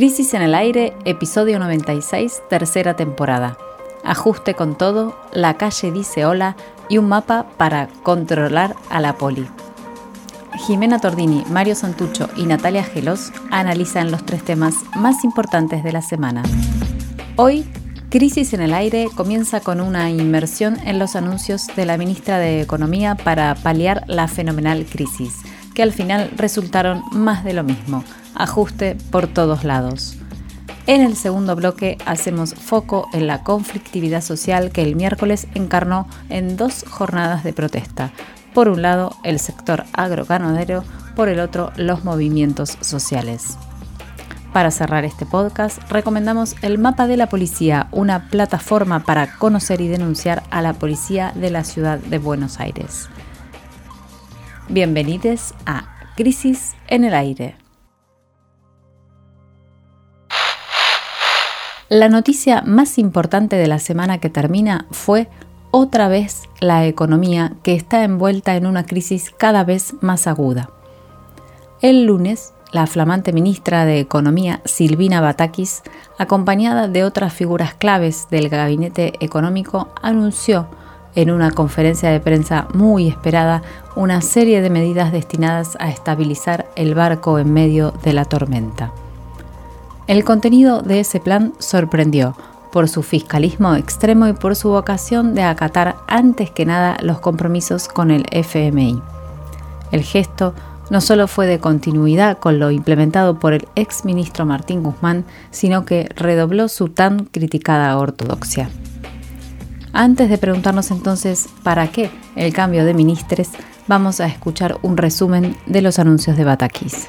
Crisis en el aire, episodio 96, tercera temporada. Ajuste con todo, la calle dice hola y un mapa para controlar a la poli. Jimena Tordini, Mario Santucho y Natalia Gelos analizan los tres temas más importantes de la semana. Hoy, Crisis en el aire comienza con una inmersión en los anuncios de la ministra de Economía para paliar la fenomenal crisis, que al final resultaron más de lo mismo, ajuste por todos lados. En el segundo bloque hacemos foco en la conflictividad social que el miércoles encarnó en dos jornadas de protesta. Por un lado, el sector agroganadero, por el otro, los movimientos sociales. Para cerrar este podcast, recomendamos el Mapa de la Policía, una plataforma para conocer y denunciar a la policía de la ciudad de Buenos Aires. Bienvenidos a Crisis en el Aire. La noticia más importante de la semana que termina fue otra vez la economía que está envuelta en una crisis cada vez más aguda. El lunes, la flamante ministra de Economía Silvina Batakis, acompañada de otras figuras claves del gabinete económico, anunció en una conferencia de prensa muy esperada una serie de medidas destinadas a estabilizar el barco en medio de la tormenta. El contenido de ese plan sorprendió por su fiscalismo extremo y por su vocación de acatar antes que nada los compromisos con el FMI. El gesto no solo fue de continuidad con lo implementado por el ex ministro Martín Guzmán, sino que redobló su tan criticada ortodoxia. Antes de preguntarnos entonces para qué el cambio de ministres, vamos a escuchar un resumen de los anuncios de Batakis.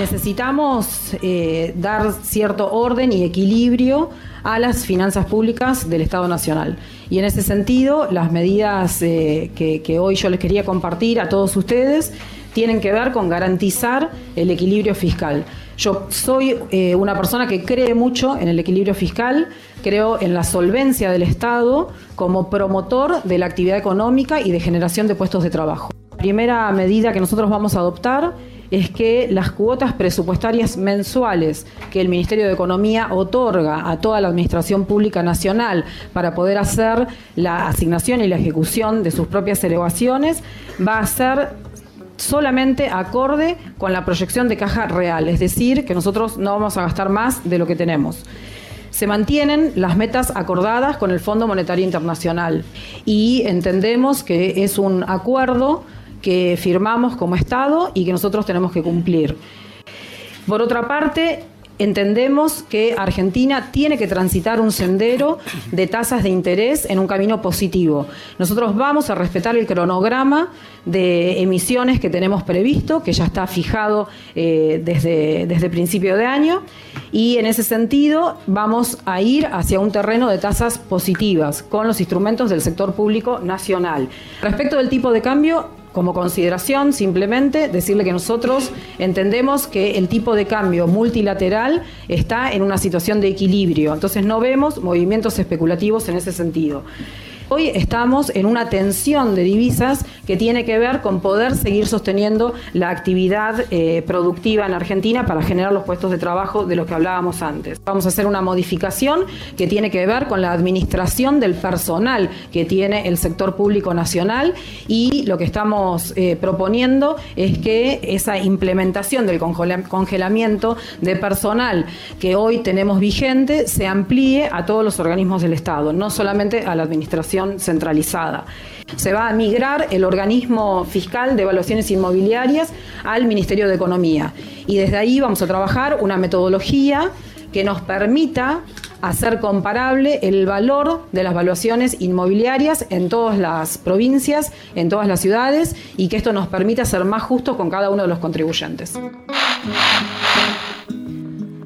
Necesitamos eh, dar cierto orden y equilibrio a las finanzas públicas del Estado Nacional. Y en ese sentido, las medidas eh, que, hoy yo les quería compartir a todos ustedes tienen que ver con garantizar el equilibrio fiscal. Yo soy eh, una persona que cree mucho en el equilibrio fiscal, creo en la solvencia del Estado como promotor de la actividad económica y de generación de puestos de trabajo. La primera medida que nosotros vamos a adoptar es que las cuotas presupuestarias mensuales que el Ministerio de Economía otorga a toda la Administración Pública Nacional para poder hacer la asignación y la ejecución de sus propias elevaciones va a ser solamente acorde con la proyección de caja real, es decir, que nosotros no vamos a gastar más de lo que tenemos. Se mantienen las metas acordadas con el Fondo Monetario Internacional y entendemos que es un acuerdo que firmamos como Estado y que nosotros tenemos que cumplir. Por otra parte, entendemos que Argentina tiene que transitar un sendero de tasas de interés en un camino positivo. Nosotros vamos a respetar el cronograma de emisiones que tenemos previsto, que ya está fijado eh, desde, desde principio de año, y en ese sentido vamos a ir hacia un terreno de tasas positivas con los instrumentos del sector público nacional. Respecto del tipo de cambio, como consideración, simplemente decirle que nosotros entendemos que el tipo de cambio multilateral está en una situación de equilibrio, entonces no vemos movimientos especulativos en ese sentido. Hoy estamos en una tensión de divisas que tiene que ver con poder seguir sosteniendo la actividad eh, productiva en Argentina para generar los puestos de trabajo de los que hablábamos antes. Vamos a hacer una modificación que tiene que ver con la administración del personal que tiene el sector público nacional y lo que estamos eh, proponiendo es que esa implementación del congelamiento de personal que hoy tenemos vigente se amplíe a todos los organismos del Estado, no solamente a la administración centralizada. Se va a migrar el organismo fiscal de evaluaciones inmobiliarias al Ministerio de Economía. Y desde ahí vamos a trabajar una metodología que nos permita hacer comparable el valor de las evaluaciones inmobiliarias en todas las provincias, en todas las ciudades, y que esto nos permita ser más justos con cada uno de los contribuyentes.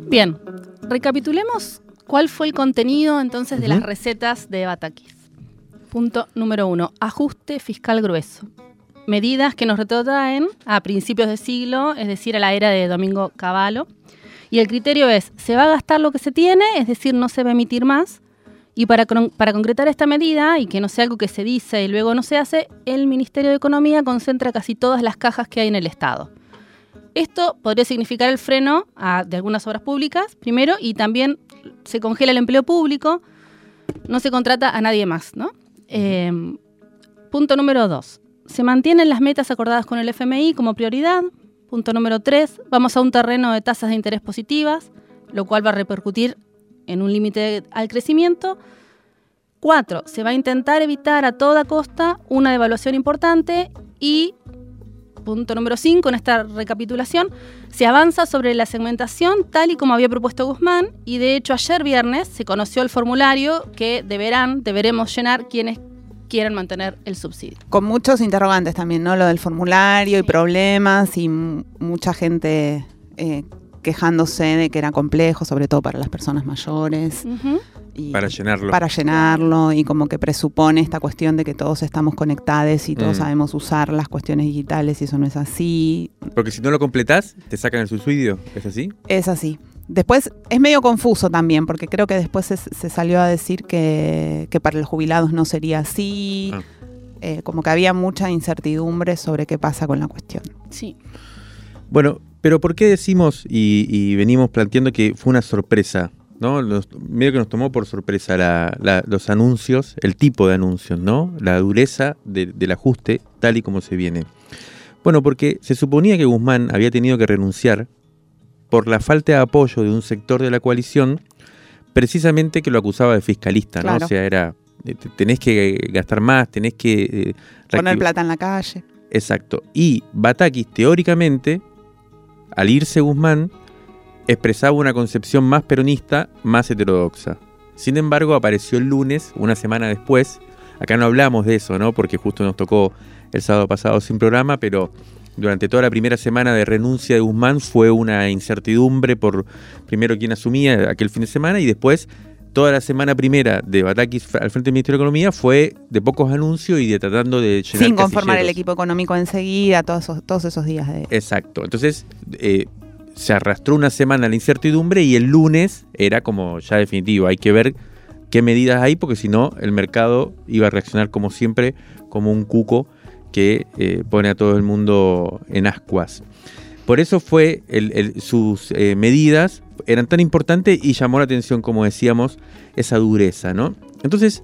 Bien, recapitulemos cuál fue el contenido entonces de las recetas de Batakis. Punto número uno, ajuste fiscal grueso. Medidas que nos retrotraen a principios de siglo, es decir, a la era de Domingo Cavallo. Y el criterio es, se va a gastar lo que se tiene, es decir, no se va a emitir más. Y para, para concretar esta medida, y que no sea algo que se dice y luego no se hace, el Ministerio de Economía concentra casi todas las cajas que hay en el Estado. esto podría significar el freno de algunas obras públicas, primero, y también se congela el empleo público, no se contrata a nadie más, ¿no? Em, punto número dos, se mantienen las metas acordadas con el FMI como prioridad. Punto número tres, vamos a un terreno de tasas de interés positivas, lo cual va a repercutir en un límite al crecimiento. Cuatro, se va a intentar evitar a toda costa una devaluación importante y punto número 5 en esta recapitulación, se avanza sobre la segmentación tal y como había propuesto Guzmán y de hecho ayer viernes se conoció el formulario que deberán, deberemos llenar quienes quieran mantener el subsidio. Con muchos interrogantes también, ¿no? Lo del formulario y problemas y mucha gente eh, quejándose de que era complejo, sobre todo para las personas mayores para llenarlo. Para llenarlo y como que presupone esta cuestión de que todos estamos conectados y todos mm. sabemos usar las cuestiones digitales y eso no es así. Porque si no lo completás, te sacan el subsidio, ¿es así? Es así. Después es medio confuso también, porque creo que después se, salió a decir que, para los jubilados no sería así. Ah. Eh, como que había mucha incertidumbre sobre qué pasa con la cuestión. Sí. Bueno, pero ¿por qué decimos y venimos planteando que fue una sorpresa ¿no? medio que nos tomó por sorpresa los anuncios, el tipo de anuncios, ¿no? La dureza del ajuste tal y como se viene. Bueno, porque se suponía que Guzmán había tenido que renunciar por la falta de apoyo de un sector de la coalición, precisamente que lo acusaba de fiscalista, ¿no? O sea, era, eh, tenés que gastar más, tenés que... Eh, Poner plata en la calle. Exacto. Y Batakis, teóricamente, al irse Guzmán, expresaba una concepción más peronista, más heterodoxa. Sin embargo, apareció el lunes, una semana después. Acá no hablamos de eso, ¿no? Porque justo nos tocó el sábado pasado sin programa, pero durante toda la primera semana de renuncia de Guzmán fue una incertidumbre por primero quién asumía aquel fin de semana y después toda la semana primera de Batakis al frente del Ministerio de Economía fue de pocos anuncios y de tratando de llenar Sin conformar el equipo económico enseguida, todos esos, todos esos días de... Exacto. Entonces, eh, se arrastró una semana la incertidumbre y el lunes era como ya definitivo, hay que ver qué medidas hay porque si no el mercado iba a reaccionar como siempre como un cuco que eh, pone a todo el mundo en ascuas. Por eso fue sus eh, medidas eran tan importantes y llamó la atención, como decíamos, esa dureza, ¿no? Entonces,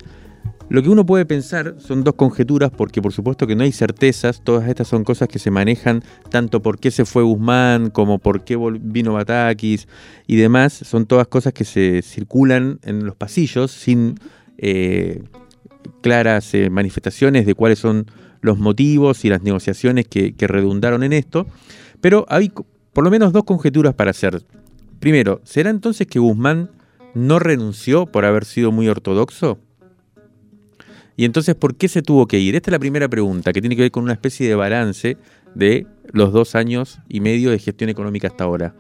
lo que uno puede pensar son dos conjeturas, porque por supuesto que no hay certezas, todas estas son cosas que se manejan tanto por qué se fue Guzmán como por qué vino Batakis y demás, son todas cosas que se circulan en los pasillos sin eh, claras eh, manifestaciones de cuáles son los motivos y las negociaciones que, que redundaron en esto, pero hay por lo menos dos conjeturas para hacer. Primero, ¿será entonces que Guzmán no renunció por haber sido muy ortodoxo? Y entonces, ¿por qué se tuvo que ir? Esta es la primera pregunta, que tiene que ver con una especie de balance de los dos años y medio de gestión económica hasta ahora.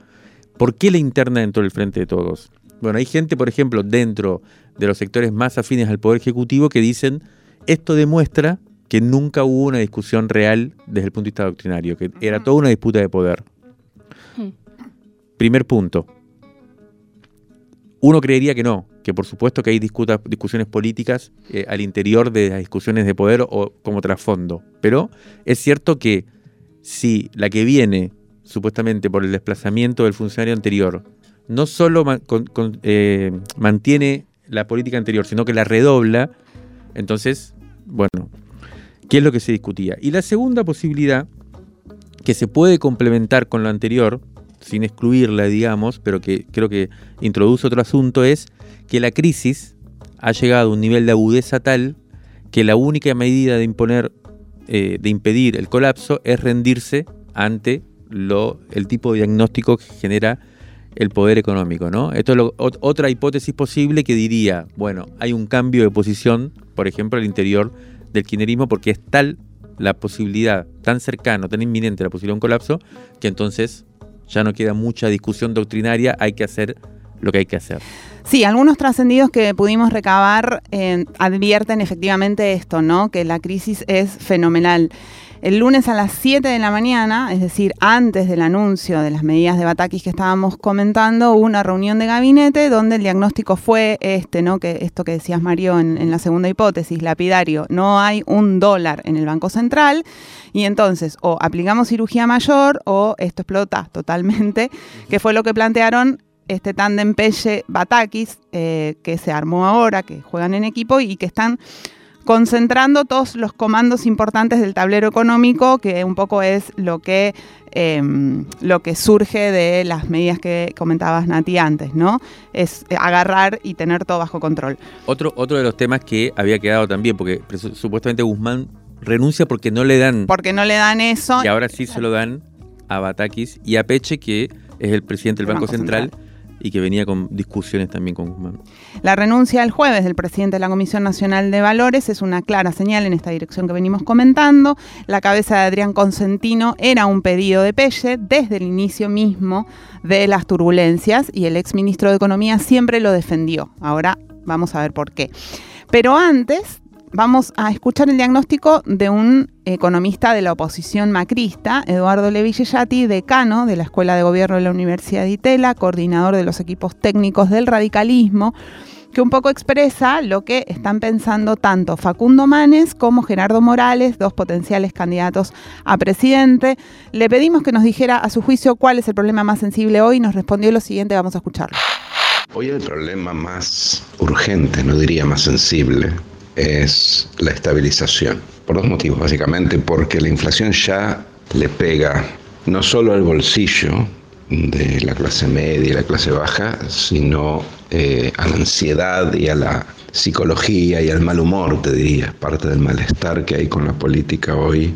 ¿Por qué la interna dentro del frente de todos? Bueno, hay gente, por ejemplo, dentro de los sectores más afines al Poder Ejecutivo que dicen, esto demuestra que nunca hubo una discusión real desde el punto de vista doctrinario, que era toda una disputa de poder. Hmm. Primer punto. Uno creería que no, que por supuesto que hay discusiones políticas eh, al interior de las discusiones de poder o como trasfondo, pero es cierto que si la que viene supuestamente por el desplazamiento del funcionario anterior no solo eh, mantiene la política anterior, sino que la redobla, entonces, bueno, ¿qué es lo que se discutía? Y la segunda posibilidad, que se puede complementar con lo anterior, sin excluirla, digamos, pero que creo que introduce otro asunto, es que la crisis ha llegado a un nivel de agudeza tal que la única medida de imponer, eh, de impedir el colapso es rendirse ante el tipo de diagnóstico que genera el poder económico, ¿no? Esto es otra hipótesis posible que diría, bueno, hay un cambio de posición, por ejemplo, al interior del kirchnerismo, porque es tal la posibilidad, tan cercano, tan inminente la posibilidad de un colapso, que entonces ya no queda mucha discusión doctrinaria, hay que hacer lo que hay que hacer. Sí, algunos trascendidos que pudimos recabar eh, advierten efectivamente esto, ¿no? Que la crisis es fenomenal. El lunes a las 7 de la mañana, es decir, antes del anuncio de las medidas de Batakis que estábamos comentando, hubo una reunión de gabinete donde el diagnóstico fue este, ¿no? Que esto que decías Mario en, la segunda hipótesis, lapidario, no hay un dólar en el Banco Central y entonces o aplicamos cirugía mayor o esto explota totalmente, que fue lo que plantearon este tándem Pelle-Batakis, eh, que se armó ahora, que juegan en equipo y que están concentrando todos los comandos importantes del tablero económico, que un poco es lo que, em, lo que surge de las medidas que comentabas Nati antes, ¿no? Es agarrar y tener todo bajo control. Otro, otro de los temas que había quedado también, porque supuestamente Guzmán renuncia porque no le dan. Porque no le dan eso. Y ahora sí se lo dan a Batakis y a Peche, que es el presidente del Banco, Central y que venía con discusiones también con Guzmán. La renuncia el jueves del presidente de la Comisión Nacional de Valores es una clara señal en esta dirección que venimos comentando. La cabeza de Adrián Consentino era un pedido de Pelle desde el inicio mismo de las turbulencias y el ex ministro de Economía siempre lo defendió. Ahora vamos a ver por qué. Pero antes vamos a escuchar el diagnóstico de un economista de la oposición macrista, Eduardo Levillellati, decano de la Escuela de Gobierno de la Universidad de Itela, coordinador de los equipos técnicos del radicalismo, que un poco expresa lo que están pensando tanto Facundo Manes como Gerardo Morales, dos potenciales candidatos a presidente. Le pedimos que nos dijera a su juicio cuál es el problema más sensible hoy. Nos respondió lo siguiente, vamos a escucharlo. Hoy el problema más urgente, no diría más sensible, es la estabilización. Por dos motivos, básicamente, porque la inflación ya le pega no solo al bolsillo de la clase media y la clase baja, sino eh, a la ansiedad y a la psicología y al mal humor, te diría. Parte del malestar que hay con la política hoy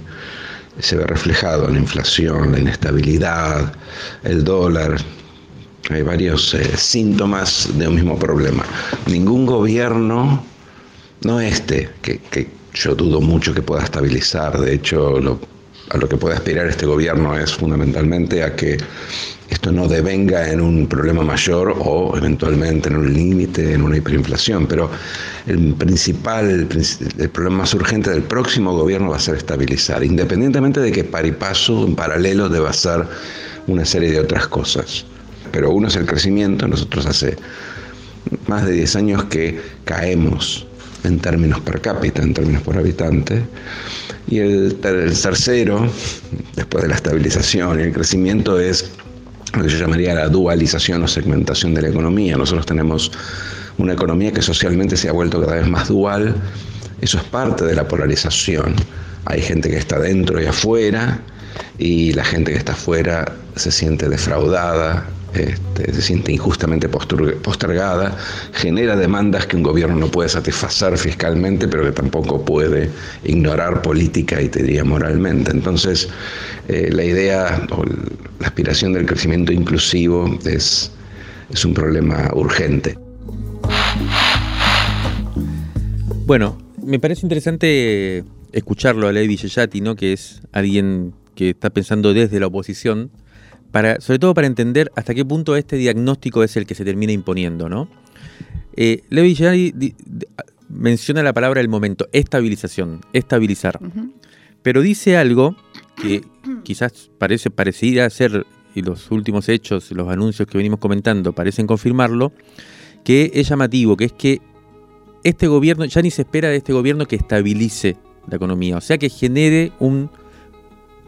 se ve reflejado en la inflación, la inestabilidad, el dólar. Hay varios eh, síntomas de un mismo problema. Ningún gobierno no este, que, yo dudo mucho que pueda estabilizar, de hecho a lo que puede aspirar este gobierno es fundamentalmente a que esto no devenga en un problema mayor o eventualmente en un límite, en una hiperinflación, pero el principal, el, problema más urgente del próximo gobierno va a ser estabilizar, independientemente de que par y paso, en paralelo, deba ser una serie de otras cosas. Pero uno es el crecimiento, nosotros hace más de 10 años que caemos en términos per cápita, en términos por habitante. Y el, tercero, después de la estabilización y el crecimiento, es lo que yo llamaría la dualización o segmentación de la economía. Nosotros tenemos una economía que socialmente se ha vuelto cada vez más dual. Eso es parte de la polarización. Hay gente que está dentro y afuera, y la gente que está afuera se siente defraudada, este, se siente injustamente postergada, genera demandas que un gobierno no puede satisfacer fiscalmente, pero que tampoco puede ignorar política y te diría moralmente. Entonces, eh, la idea o la aspiración del crecimiento inclusivo es, es un problema urgente. Bueno, me parece interesante escucharlo a Lady Yeyati, ¿no? que es alguien que está pensando desde la oposición sobre todo para entender hasta qué punto este diagnóstico es el que se termina imponiendo, ¿no? Eh, Levi menciona la palabra del momento, estabilización, estabilizar. Pero dice algo que quizás parece pareciera ser, y los últimos hechos, los anuncios que venimos comentando parecen confirmarlo, que es llamativo, que es que este gobierno, ya ni se espera de este gobierno que estabilice la economía, o sea, que genere un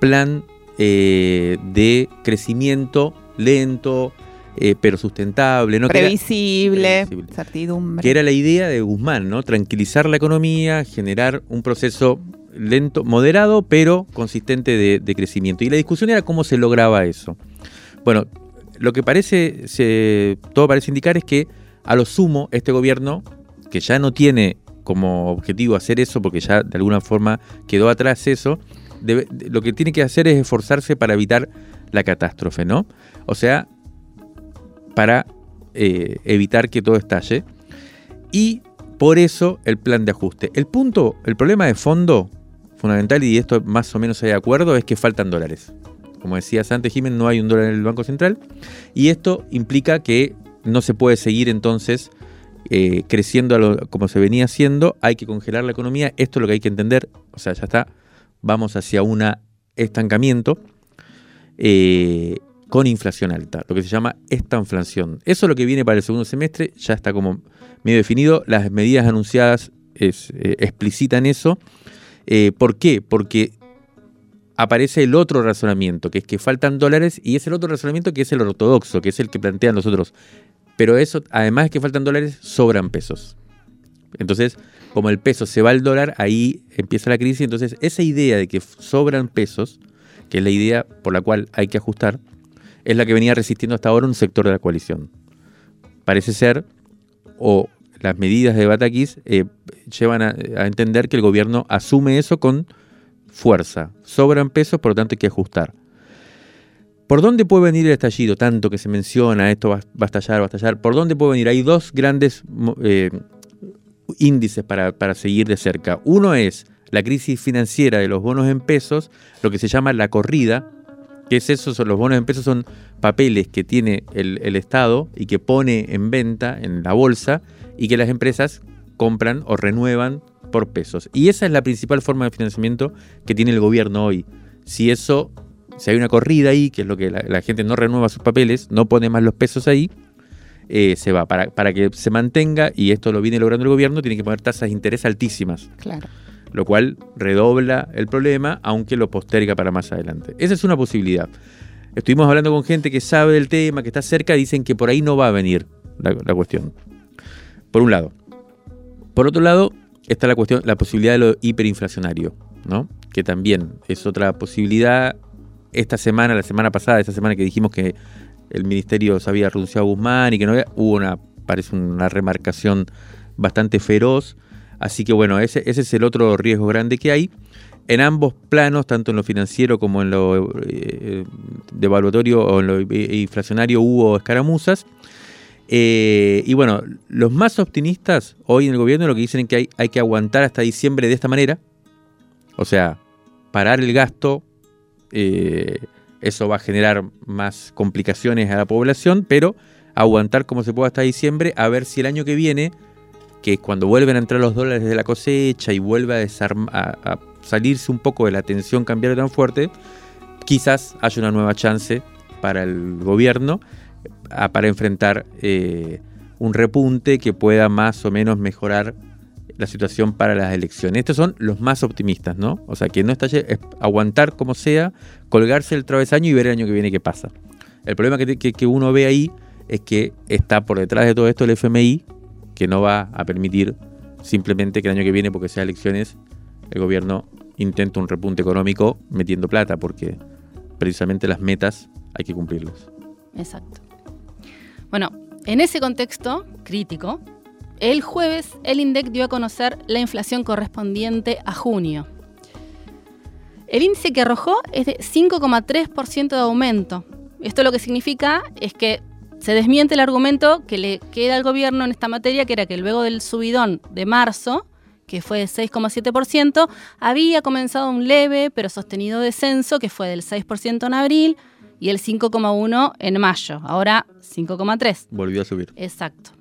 plan eh, de crecimiento lento, eh, pero sustentable. ¿no? Previsible, certidumbre. Que era la idea de Guzmán, ¿no? Tranquilizar la economía, generar un proceso lento, moderado, pero consistente de, crecimiento. Y la discusión era cómo se lograba eso. Bueno, lo que parece, se, todo parece indicar es que a lo sumo este gobierno, que ya no tiene como objetivo hacer eso, porque ya de alguna forma quedó atrás eso, lo que tiene que hacer es esforzarse para evitar la catástrofe, ¿no? O sea, para eh, evitar que todo estalle. Y por eso el plan de ajuste. El punto, el problema de fondo fundamental, y esto más o menos hay de acuerdo, es que faltan dólares. Como decías antes, Jiménez, no hay un dólar en el Banco Central. Y esto implica que no se puede seguir entonces eh, creciendo como se venía haciendo. Hay que congelar la economía. Esto es lo que hay que entender. O sea, ya está vamos hacia un estancamiento eh, con inflación alta, lo que se llama estanflación. Eso es lo que viene para el segundo semestre, ya está como medio definido, las medidas anunciadas eh, explicitan eso. Eh, ¿Por qué? Porque aparece el otro razonamiento, que es que faltan dólares, y es el otro razonamiento que es el ortodoxo, que es el que plantean los otros. Pero eso, además de que faltan dólares, sobran pesos. Entonces, como el peso se va al dólar, ahí empieza la crisis. Entonces, esa idea de que sobran pesos, que es la idea por la cual hay que ajustar, es la que venía resistiendo hasta ahora un sector de la coalición. Parece ser, o las medidas de Batakis eh, llevan a, entender que el gobierno asume eso con fuerza. Sobran pesos, por lo tanto hay que ajustar. ¿Por dónde puede venir el estallido? Tanto que se menciona, esto va, a estallar, va a estallar. ¿Por dónde puede venir? Hay dos grandes eh, índices para, para seguir de cerca. Uno es la crisis financiera de los bonos en pesos, lo que se llama la corrida, que es eso? Son los bonos en pesos son papeles que tiene el, el, Estado y que pone en venta en la bolsa y que las empresas compran o renuevan por pesos. Y esa es la principal forma de financiamiento que tiene el gobierno hoy. Si eso, si hay una corrida ahí, que es lo que la, gente no renueva sus papeles, no pone más los pesos ahí, eh, se va. Para, para que se mantenga, y esto lo viene logrando el gobierno, tiene que poner tasas de interés altísimas. Claro. Lo cual redobla el problema, aunque lo posterga para más adelante. Esa es una posibilidad. Estuvimos hablando con gente que sabe del tema, que está cerca, dicen que por ahí no va a venir la cuestión. Por un lado. Por otro lado, está la cuestión, la posibilidad de lo hiperinflacionario, ¿no? Que también es otra posibilidad. Esta semana, la semana pasada, esta semana que dijimos que el ministerio se había renunciado a Guzmán y que no había, hubo una, parece una remarcación bastante feroz. Así que bueno, ese, ese es el otro riesgo grande que hay. En ambos planos, tanto en lo financiero como en lo eh, devaluatorio o en lo inflacionario, hubo escaramuzas. Eh, y bueno, los más optimistas hoy en el gobierno lo que dicen es que hay, hay que aguantar hasta diciembre de esta manera. O sea, parar el gasto, eh, eso va a generar más complicaciones a la población, pero aguantar como se pueda hasta diciembre, a ver si el año que viene, que cuando vuelven a entrar los dólares de la cosecha y vuelve a, a salirse un poco de la tensión cambiaria tan fuerte, quizás haya una nueva chance para el gobierno para enfrentar eh, un repunte que pueda más o menos mejorar la situación para las elecciones. Estos son los más optimistas, ¿no? O sea, que no está es aguantar como sea, colgarse el travesaño y ver el año que viene qué pasa. El problema que, que, uno ve ahí es que está por detrás de todo esto el FMI, que no va a permitir simplemente que el año que viene, porque sea elecciones, el gobierno intente un repunte económico metiendo plata, porque precisamente las metas hay que cumplirlas. Exacto. Bueno, en ese contexto crítico, el jueves el INDEC dio a conocer la inflación correspondiente a junio. El índice que arrojó es de 5,3% de aumento. Esto lo que significa es que se desmiente el argumento que le queda al gobierno en esta materia, que era que luego del subidón de marzo, que fue de 6,7%, había comenzado un leve pero sostenido descenso, que fue del 6% en abril, y el 5,1 en mayo. Ahora 5,3. Volvió a subir. Exacto.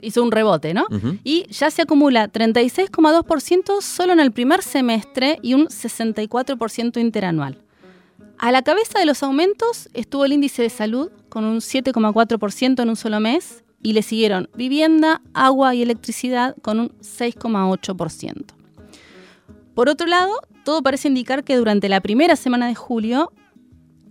Hizo un rebote, ¿no? Y ya se acumula 36,2% solo en el primer semestre y un 64% interanual. A la cabeza de los aumentos estuvo el índice de salud con un 7,4% en un solo mes y le siguieron vivienda, agua y electricidad con un 6,8%. Por otro lado, todo parece indicar que durante la primera semana de julio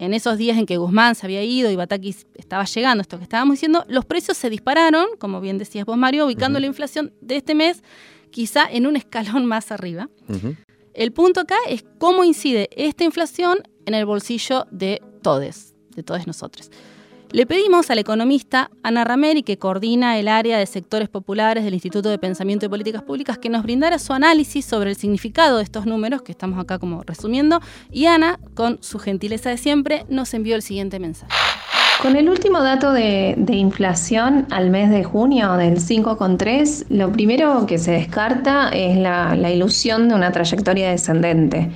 en esos días en que Guzmán se había ido y Batakis estaba llegando, esto que estábamos diciendo, los precios se dispararon, como bien decías vos, Mario, ubicando la inflación de este mes quizá en un escalón más arriba. El punto acá es cómo incide esta inflación en el bolsillo de todos, de todos nosotros. Le pedimos al economista Ana Rameri, que coordina el área de sectores populares del Instituto de Pensamiento y Políticas Públicas, que nos brindara su análisis sobre el significado de estos números que estamos acá como resumiendo. Y Ana, con su gentileza de siempre, nos envió el siguiente mensaje. Con el último dato de, inflación al mes de junio del 5,3, lo primero que se descarta es la ilusión de una trayectoria descendente.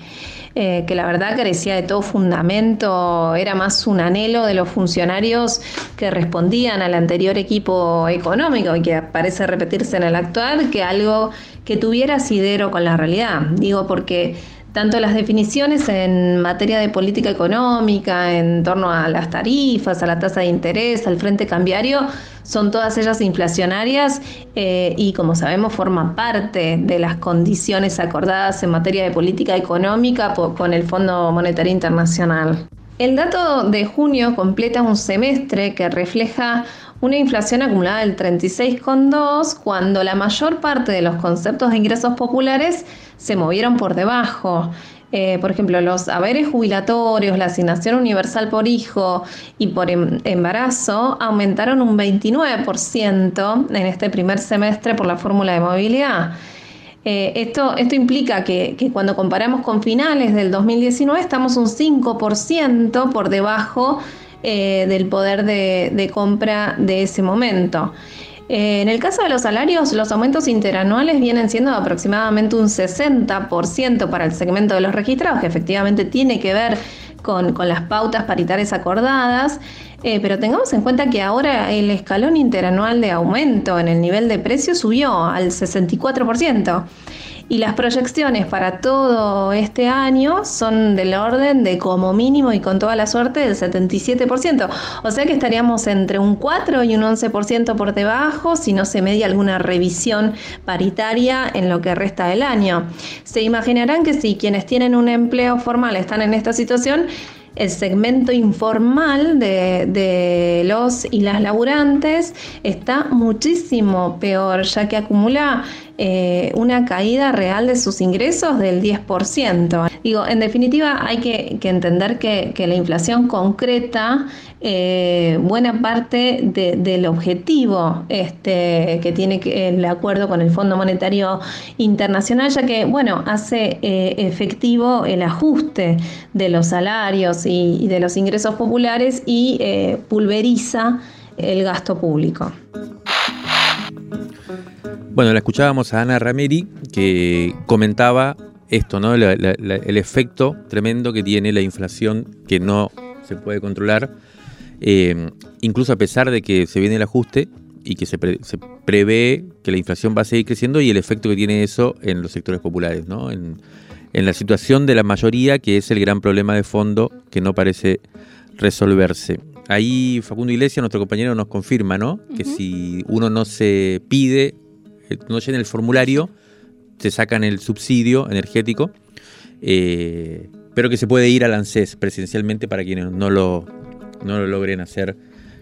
Eh, que la verdad carecía de todo fundamento, era más un anhelo de los funcionarios que respondían al anterior equipo económico y que parece repetirse en el actual, que algo que tuviera asidero con la realidad. Digo porque Tanto las definiciones en materia de política económica, en torno a las tarifas, a la tasa de interés, al frente cambiario, son todas ellas inflacionarias eh, y como sabemos forman parte de las condiciones acordadas en materia de política económica con el Fondo Monetario Internacional. El dato de junio completa un semestre que refleja una inflación acumulada del 36,2 cuando la mayor parte de los conceptos de ingresos populares se movieron por debajo. Eh, por ejemplo, los haberes jubilatorios, la asignación universal por hijo y por em, embarazo aumentaron un 29% en este primer semestre por la fórmula de movilidad. Eh, esto, esto implica que, cuando comparamos con finales del 2019 estamos un 5% por debajo eh, del poder de compra de ese momento. Eh, en el caso de los salarios, los aumentos interanuales vienen siendo aproximadamente un 60% para el segmento de los registrados, que efectivamente tiene que ver con, las pautas paritarias acordadas, eh, pero tengamos en cuenta que ahora el escalón interanual de aumento en el nivel de precio subió al 64% y las proyecciones para todo este año son del orden de como mínimo y con toda la suerte del 77%. O sea que estaríamos entre un 4 y un 11% por debajo si no se media alguna revisión paritaria en lo que resta del año. Se imaginarán que si quienes tienen un empleo formal están en esta situación, el segmento informal de, los y las laburantes está muchísimo peor, ya que acumula eh, una caída real de sus ingresos del 10%. Digo, en definitiva, hay que, entender que, la inflación concreta eh, buena parte del objetivo este, que tiene el acuerdo con el Fondo Monetario Internacional, ya que, bueno, hace eh, efectivo el ajuste de los salarios y, de los ingresos populares y pulveriza el gasto público. Bueno, la escuchábamos a Ana Rameri que comentaba esto, ¿no? el efecto tremendo que tiene la inflación que no se puede controlar, eh, incluso a pesar de que se viene el ajuste y que se, prevé que la inflación va a seguir creciendo y el efecto que tiene eso en los sectores populares, ¿no? La situación de la mayoría, que es el gran problema de fondo que no parece resolverse. Ahí Facundo Iglesias, nuestro compañero, nos confirma, ¿no? Que si uno no se pide eh, no llena el formulario, te sacan el subsidio energético, eh, pero que se puede ir al ANSES presencialmente para quienes no lo, no lo logren hacer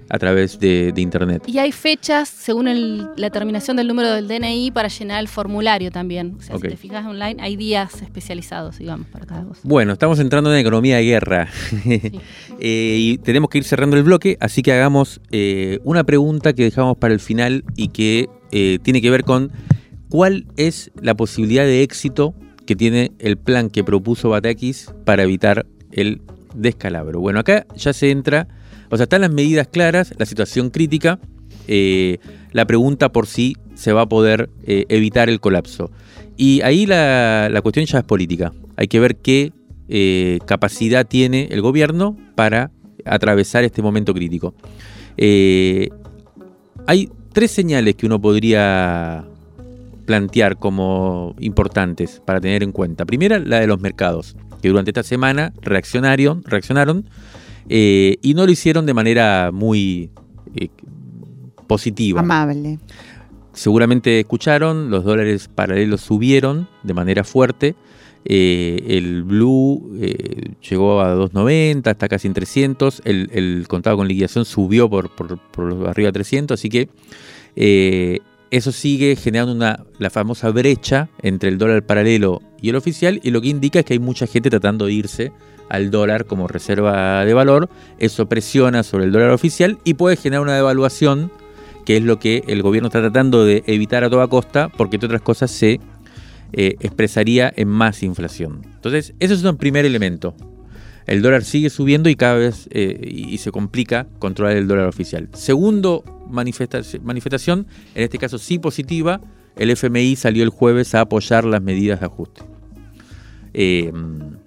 a través de, internet. Y hay fechas, según la terminación del número del DNI, para llenar el formulario también. O sea, si te fijas online, hay días especializados, digamos, para cada cosa. Bueno, estamos entrando en economía de guerra. Eh, y tenemos que ir cerrando el bloque, así que hagamos una pregunta que dejamos para el final y que eh, tiene que ver con cuál es la posibilidad de éxito que tiene el plan que propuso Batakis para evitar el descalabro. Bueno, acá ya se entra, o sea, están las medidas claras, la situación crítica, eh, la pregunta por si se va a poder eh, evitar el colapso. Y ahí la, cuestión ya es política. Hay que ver qué capacidad tiene el gobierno para atravesar este momento crítico. hay tres señales que uno podría plantear como importantes para tener en cuenta. Primera, la de los mercados, que durante esta semana reaccionaron, reaccionaron eh, y no lo hicieron de manera muy eh, positiva. Amable. Seguramente escucharon, los dólares paralelos subieron de manera fuerte. Eh, el blue llegó a 2.90, hasta casi en 300. El, contado con liquidación subió por, por, por arriba de 300. Así que eh, eso sigue generando una, la famosa brecha entre el dólar paralelo y el oficial, y lo que indica es que hay mucha gente tratando de irse al dólar como reserva de valor. Eso presiona sobre el dólar oficial y puede generar una devaluación, que es lo que el gobierno está tratando de evitar a toda costa, porque entre otras cosas se eh, expresaría en más inflación. Entonces, ese es un primer elemento. El dólar sigue subiendo y cada vez eh, y se complica controlar el dólar oficial. Segundo manifestación, en este caso sí positiva, el FMI salió el jueves a apoyar las medidas de ajuste. Em,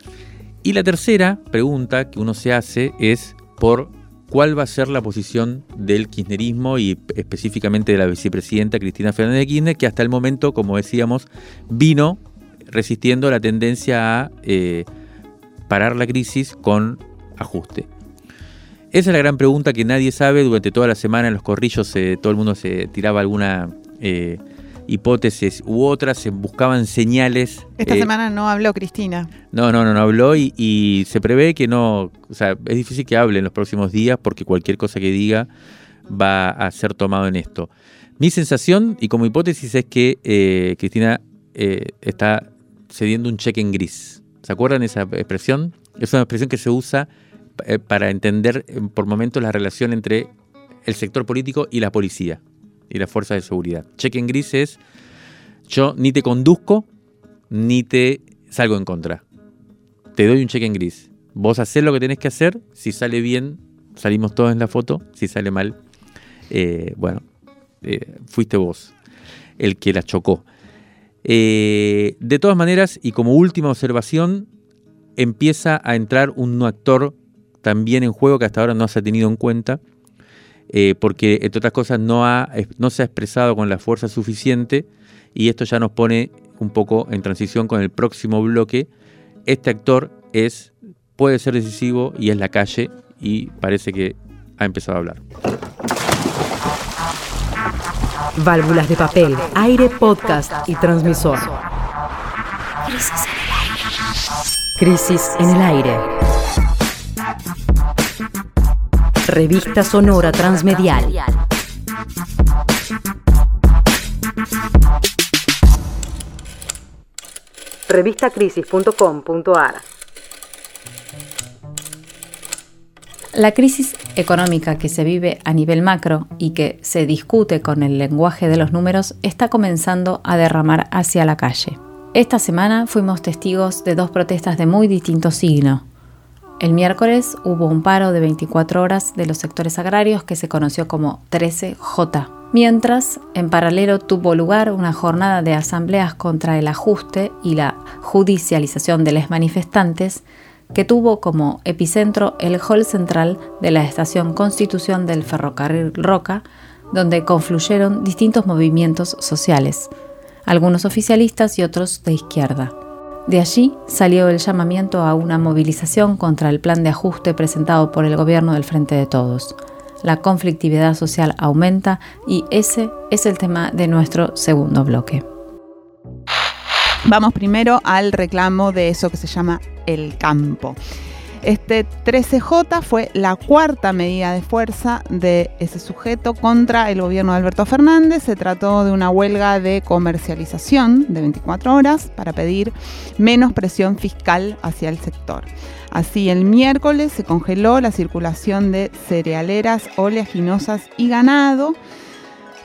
y la tercera pregunta que uno se hace es por cuál va a ser la posición del kirchnerismo y específicamente de la vicepresidenta Cristina Fernández de Kirchner, que hasta el momento, como decíamos, vino resistiendo la tendencia a eh, parar la crisis con ajuste. Esa es la gran pregunta que nadie sabe. Durante toda la semana en los corrillos todo el mundo se tiraba alguna eh, hipótesis u otras, se buscaban señales. Esta semana no habló Cristina. No, no, no, no habló y, y, se prevé que no, o sea, es difícil que hable en los próximos días porque cualquier cosa que diga va a ser tomado en esto. Mi sensación y como hipótesis es que eh, Cristina eh, está cediendo un cheque en gris. ¿Se acuerdan esa expresión? Es una expresión que se usa eh, para entender por momentos la relación entre el sector político y la policía y las fuerzas de seguridad. Cheque en gris es yo ni te conduzco ni te salgo en contra. Te doy un cheque en gris. Vos haces lo que tenés que hacer. Si sale bien, salimos todos en la foto. Si sale mal, eh, bueno, eh, fuiste vos el que la chocó. Eh, de todas maneras, y como última observación, empieza a entrar un actor también en juego que hasta ahora no se ha tenido en cuenta, porque entre otras cosas no, ha, no se ha expresado con la fuerza suficiente y esto ya nos pone un poco en transición con el próximo bloque. Este actor es, puede ser decisivo y es la calle y parece que ha empezado a hablar. Válvulas de papel, aire, podcast y transmisor. Crisis en el aire. Revista Sonora Transmedial. Revistacrisis.com.ar La crisis económica que se vive a nivel macro y que se discute con el lenguaje de los números está comenzando a derramar hacia la calle. Esta semana fuimos testigos de dos protestas de muy distinto signo. El miércoles hubo un paro de 24 horas de los sectores agrarios que se conoció como 13J, mientras en paralelo tuvo lugar una jornada de asambleas contra el ajuste y la judicialización de los manifestantes que tuvo como epicentro el hall central de la estación Constitución del Ferrocarril Roca, donde confluyeron distintos movimientos sociales, algunos oficialistas y otros de izquierda. De allí salió el llamamiento a una movilización contra el plan de ajuste presentado por el gobierno del Frente de Todos. La conflictividad social aumenta y ese es el tema de nuestro segundo bloque. Vamos primero al reclamo de eso que se llama el campo. Este 13J fue la cuarta medida de fuerza de ese sujeto contra el gobierno de Alberto Fernández. Se trató de una huelga de comercialización de 24 horas para pedir menos presión fiscal hacia el sector. Así, el miércoles se congeló la circulación de cerealeras, oleaginosas y ganado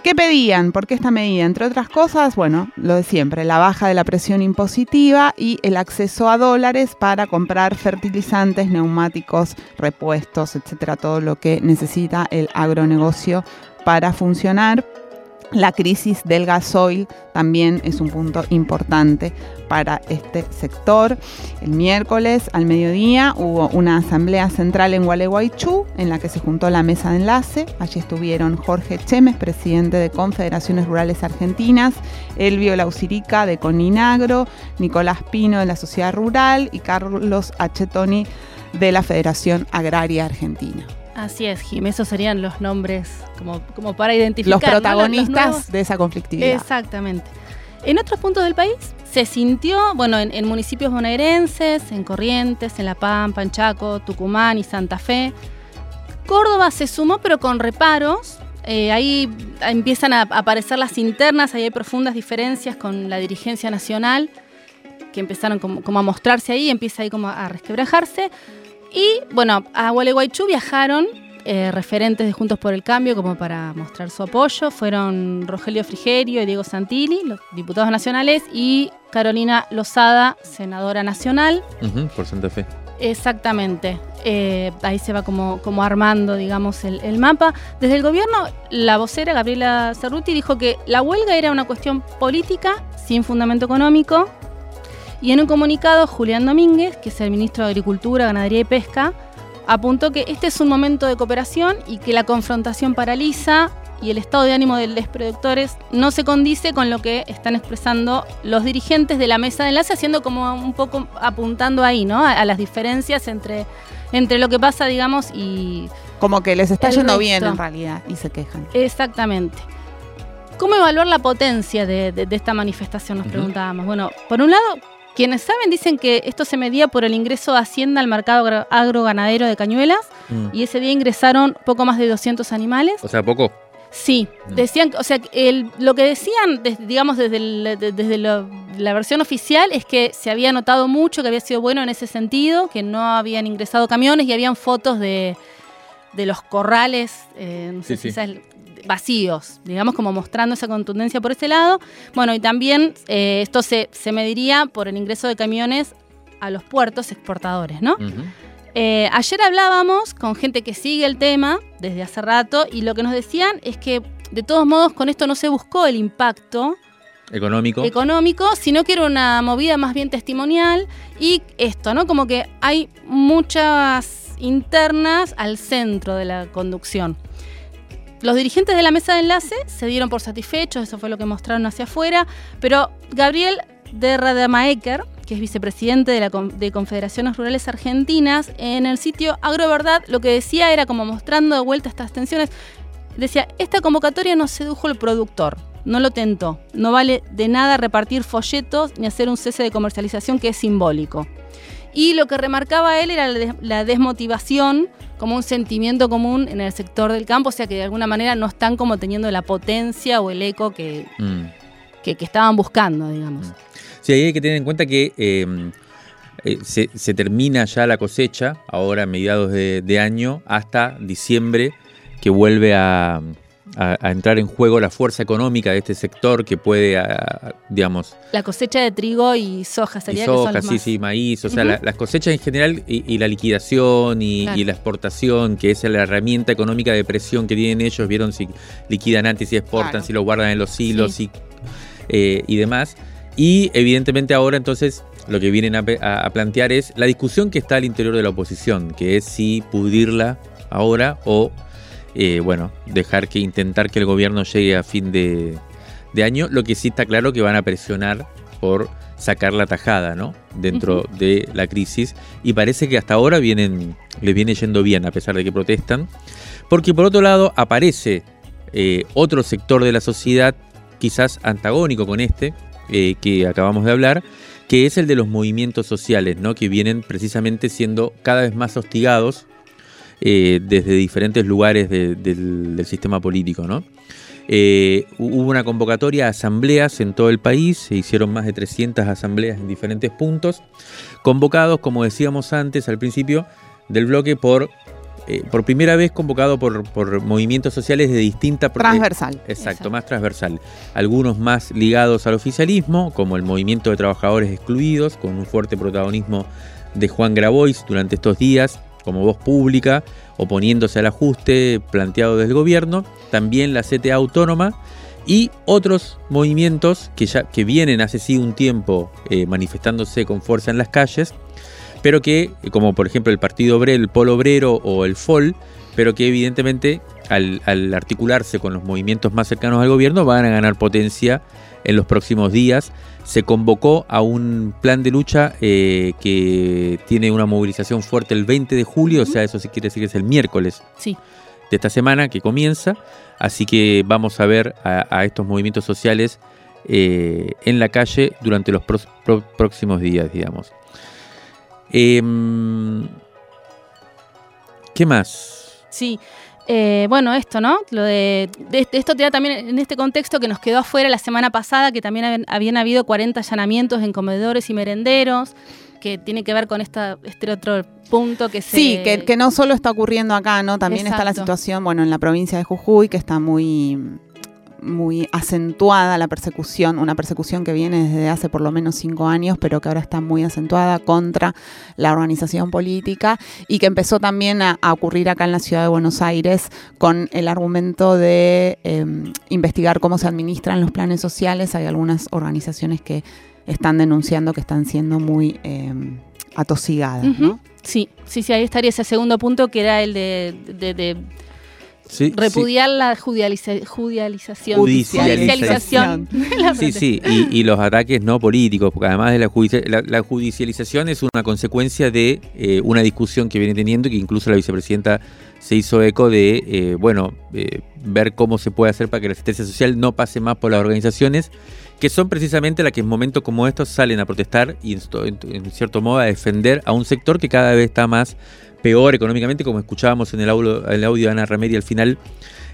¿Qué pedían? ¿Por qué esta medida? Entre otras cosas, bueno, lo de siempre, la baja de la presión impositiva y el acceso a dólares para comprar fertilizantes, neumáticos, repuestos, etcétera, todo lo que necesita el agronegocio para funcionar. La crisis del gasoil también es un punto importante para este sector. El miércoles al mediodía hubo una asamblea central en Gualeguaychú en la que se juntó la mesa de enlace. Allí estuvieron Jorge Chemes, presidente de Confederaciones Rurales Argentinas, Elvio Lausirica de Coninagro, Nicolás Pino de la Sociedad Rural y Carlos Achetoni de la Federación Agraria Argentina. Así es, Jim. Esos serían los nombres como, como para identificar. Los protagonistas de esa conflictividad. Exactamente. En otros puntos del país se sintió, bueno, en, municipios bonaerenses, en Corrientes, en La Pampa, en Chaco, Tucumán y Santa Fe. Córdoba se sumó, pero con reparos. Eh, ahí empiezan a aparecer las internas, ahí hay profundas diferencias con la dirigencia nacional, que empezaron como, como a mostrarse ahí, empieza ahí como a resquebrajarse. Y bueno, a Gualeguaychú viajaron eh, referentes de Juntos por el Cambio como para mostrar su apoyo. Fueron Rogelio Frigerio y Diego Santilli, los diputados nacionales, y Carolina Lozada, senadora nacional. por Santa Fe. Exactamente. Eh, ahí se va como, como armando, digamos, el, el, mapa. Desde el gobierno, la vocera Gabriela Cerruti dijo que la huelga era una cuestión política sin fundamento económico y en un comunicado, Julián Domínguez, que es el ministro de Agricultura, Ganadería y Pesca, apuntó que este es un momento de cooperación y que la confrontación paraliza y el estado de ánimo de los productores no se condice con lo que están expresando los dirigentes de la mesa de enlace, haciendo como un poco apuntando ahí, ¿no? A, las diferencias entre, entre lo que pasa, digamos, y... Como que les está yendo bien en realidad y se quejan. Exactamente. ¿Cómo evaluar la potencia de, esta manifestación? Nos preguntábamos. Bueno, por un lado, quienes saben dicen que esto se medía por el ingreso de Hacienda al mercado agroganadero de Cañuelas mm. y ese día ingresaron poco más de 200 animales. O sea, poco. Sí, mm. decían, o sea, lo que decían, digamos, desde, desde la versión oficial es que se había notado mucho, que había sido bueno en ese sentido, que no habían ingresado camiones y habían fotos de, los corrales, eh, no sé si vacíos, digamos, como mostrando esa contundencia por ese lado. Bueno, y también eh, esto se, mediría por el ingreso de camiones a los puertos exportadores, ¿no? Eh, ayer hablábamos con gente que sigue el tema desde hace rato y lo que nos decían es que de todos modos con esto no se buscó el impacto económico, económico sino que era una movida más bien testimonial y esto, ¿no? Como que hay muchas internas al centro de la conducción. Los dirigentes de la mesa de enlace se dieron por satisfechos, eso fue lo que mostraron hacia afuera, pero Gabriel de Rademaeker, que es vicepresidente de, Confederaciones Rurales Argentinas, en el sitio Agroverdad lo que decía era como mostrando de vuelta estas tensiones, decía, esta convocatoria no sedujo al productor, no lo tentó, no vale de nada repartir folletos ni hacer un cese de comercialización que es simbólico. Y lo que remarcaba él era la desmotivación como un sentimiento común en el sector del campo, o sea que de alguna manera no están como teniendo la potencia o el eco que, mm. que, estaban buscando, digamos. Mm. Sí, ahí hay que tener en cuenta que em, eh, se, termina ya la cosecha, ahora a mediados de año, hasta diciembre, que vuelve a, a, entrar en juego la fuerza económica de este sector que puede, digamos... La cosecha de trigo y soja sería y soja, sí, sí, maíz, o sea, las cosechas en general y, la liquidación y, la exportación, que es la herramienta económica de presión que tienen ellos, vieron si liquidan antes, si exportan, si lo guardan en los hilos y, eh, y demás. Y evidentemente ahora entonces lo que vienen a, plantear es la discusión que está al interior de la oposición, que es si pudrirla ahora o eh, bueno, dejar que intentar que el gobierno llegue a fin de, año. Lo que sí está claro que van a presionar por sacar la tajada, ¿no? Dentro de la crisis. Y parece que hasta ahora vienen, les viene yendo bien, a pesar de que protestan. Porque por otro lado aparece eh, otro sector de la sociedad, quizás antagónico con este, eh, que acabamos de hablar, que es el de los movimientos sociales, ¿no? Que vienen precisamente siendo cada vez más hostigados eh, desde diferentes lugares del, sistema político. ¿no? Eh, hubo una convocatoria a asambleas en todo el país, se hicieron más de 300 asambleas en diferentes puntos, convocados, como decíamos antes al principio del bloque, por eh, por primera vez convocado por, por, movimientos sociales de distinta... Transversal. exacto, más transversal. Algunos más ligados al oficialismo, como el movimiento de trabajadores excluidos, con un fuerte protagonismo de Juan Grabois durante estos días, como voz pública, oponiéndose al ajuste planteado desde el gobierno, también la CTA autónoma y otros movimientos que ya que vienen hace sí un tiempo eh, manifestándose con fuerza en las calles, pero que, como por ejemplo el Partido Obrero, el Polo Obrero o el FOL, pero que evidentemente al, al articularse con los movimientos más cercanos al gobierno van a ganar potencia en los próximos días se convocó a un plan de lucha eh, que tiene una movilización fuerte el 20 de julio, o sea, eso sí quiere decir que es el miércoles sí. de esta semana que comienza. Así que vamos a ver a, estos movimientos sociales eh, en la calle durante los próximos días, digamos. Em, ¿Qué más? Sí, eh, bueno, esto, ¿no? Lo de, esto te da también en este contexto que nos quedó afuera la semana pasada, que también habían, habido 40 allanamientos en comedores y merenderos, que tiene que ver con esta, este otro punto que se... Sí, que, que no solo está ocurriendo acá, ¿no? También está la situación, bueno, en la provincia de Jujuy, que está muy muy acentuada la persecución, una persecución que viene desde hace por lo menos cinco años, pero que ahora está muy acentuada contra la organización política y que empezó también a, ocurrir acá en la ciudad de Buenos Aires con el argumento de em, investigar cómo se administran los planes sociales. Hay algunas organizaciones que están denunciando que están siendo muy em, atosigadas. Sí, sí, sí, ahí estaría ese segundo punto que era el de repudiar la judicialización. Judicialización. sí, sí, y, los ataques no políticos, porque además de la, la, judicialización es una consecuencia de eh, una discusión que viene teniendo y que incluso la vicepresidenta se hizo eco de, eh, bueno, eh, ver cómo se puede hacer para que la asistencia social no pase más por las organizaciones, que son precisamente las que en momentos como estos salen a protestar y en cierto modo a defender a un sector que cada vez está más peor económicamente, como escuchábamos en el audio, el audio de Ana Remedia al final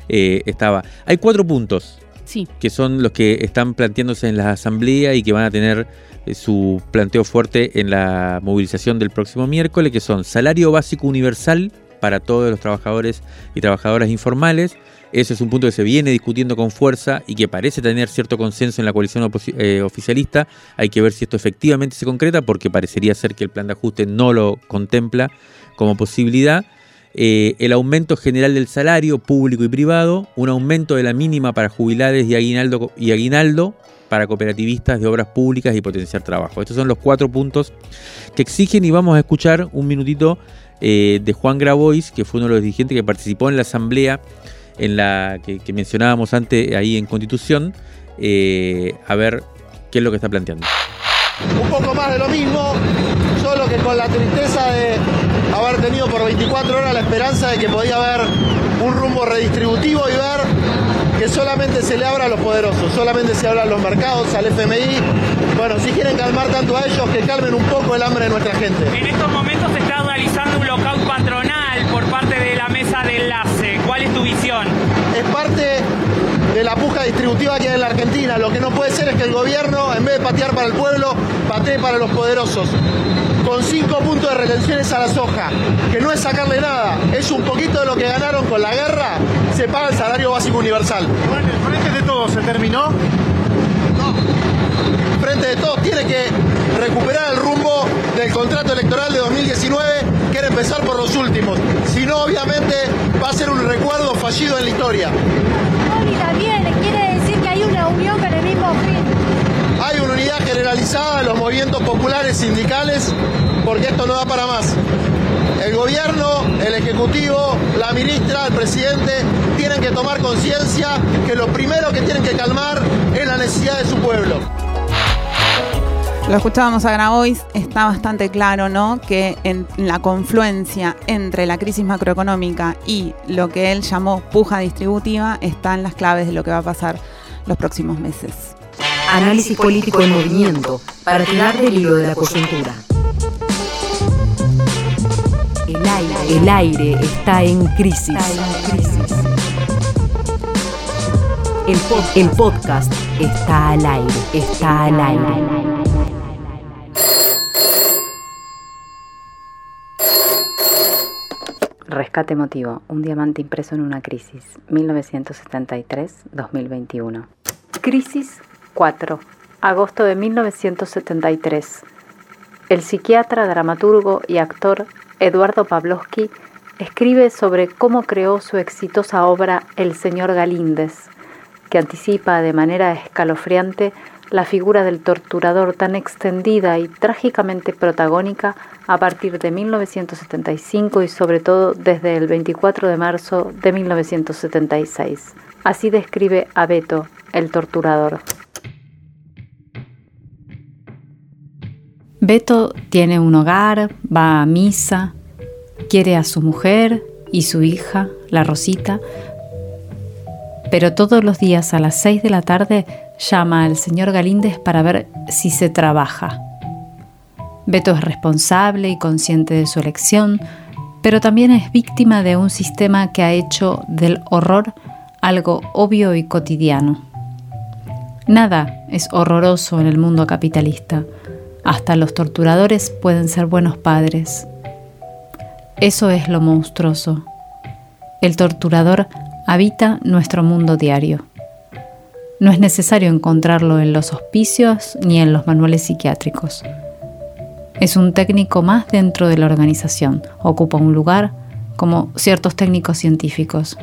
eh, estaba. Hay cuatro puntos sí. que son los que están planteándose en la asamblea y que van a tener eh, su planteo fuerte en la movilización del próximo miércoles, que son salario básico universal para todos los trabajadores y trabajadoras informales. Ese es un punto que se viene discutiendo con fuerza y que parece tener cierto consenso en la coalición eh, oficialista. Hay que ver si esto efectivamente se concreta porque parecería ser que el plan de ajuste no lo contempla como posibilidad. Eh, el aumento general del salario público y privado, un aumento de la mínima para jubilados y aguinaldo, y aguinaldo para cooperativistas de obras públicas y potenciar trabajo. Estos son los cuatro puntos que exigen y vamos a escuchar un minutito eh, de Juan Grabois, que fue uno de los dirigentes que participó en la asamblea en la que, mencionábamos antes ahí en Constitución, eh, a ver qué es lo que está planteando. Un poco más de lo mismo, solo que con la tristeza de haber tenido por 24 horas la esperanza de que podía haber un rumbo redistributivo y ver que solamente se le abra a los poderosos, solamente se habla a los mercados, al FMI. Bueno, si quieren calmar tanto a ellos, que calmen un poco el hambre de nuestra gente. En estos momentos se está realizando un lockout patronal por parte de la mesa de enlace. ¿Cuál es tu visión? Es parte de la puja distributiva que hay en la Argentina. Lo que no puede ser es que el gobierno, en vez de patear para el pueblo, patee para los poderosos con cinco puntos de retenciones a la soja, que no es sacarle nada, es un poquito de lo que ganaron con la guerra, se paga el salario básico universal. Bueno, el frente de todos se terminó. No. El frente de todos tiene que recuperar el rumbo del contrato electoral de 2019, quiere empezar por los últimos. Si no, obviamente va a ser un recuerdo fallido en la historia. también quiere decir que hay una unión con el mismo fin. Generalizada de los movimientos populares sindicales porque esto no da para más. El gobierno, el ejecutivo, la ministra, el presidente tienen que tomar conciencia que lo primero que tienen que calmar es la necesidad de su pueblo. Lo escuchábamos a hoy, está bastante claro, ¿no? Que en la confluencia entre la crisis macroeconómica y lo que él llamó puja distributiva están las claves de lo que va a pasar los próximos meses. Análisis político en movimiento para tirar del hilo de la coyuntura. El aire, está en crisis. El, el podcast está al aire, está al aire. Rescate emotivo, un diamante impreso en una crisis, 1973-2021. Crisis 4. Agosto de 1973. El psiquiatra, dramaturgo y actor Eduardo Pavlovsky escribe sobre cómo creó su exitosa obra El señor Galíndez, que anticipa de manera escalofriante la figura del torturador tan extendida y trágicamente protagónica a partir de 1975 y sobre todo desde el 24 de marzo de 1976. Así describe a Beto, el torturador. Beto tiene un hogar, va a misa, quiere a su mujer y su hija, la Rosita, pero todos los días a las 6 de la tarde llama al señor Galíndez para ver si se trabaja. Beto es responsable y consciente de su elección, pero también es víctima de un sistema que ha hecho del horror algo obvio y cotidiano. Nada es horroroso en el mundo capitalista. Hasta los torturadores pueden ser buenos padres. Eso es lo monstruoso. El torturador habita nuestro mundo diario. No es necesario encontrarlo en los hospicios ni en los manuales psiquiátricos. Es un técnico más dentro de la organización. Ocupa un lugar como ciertos técnicos científicos.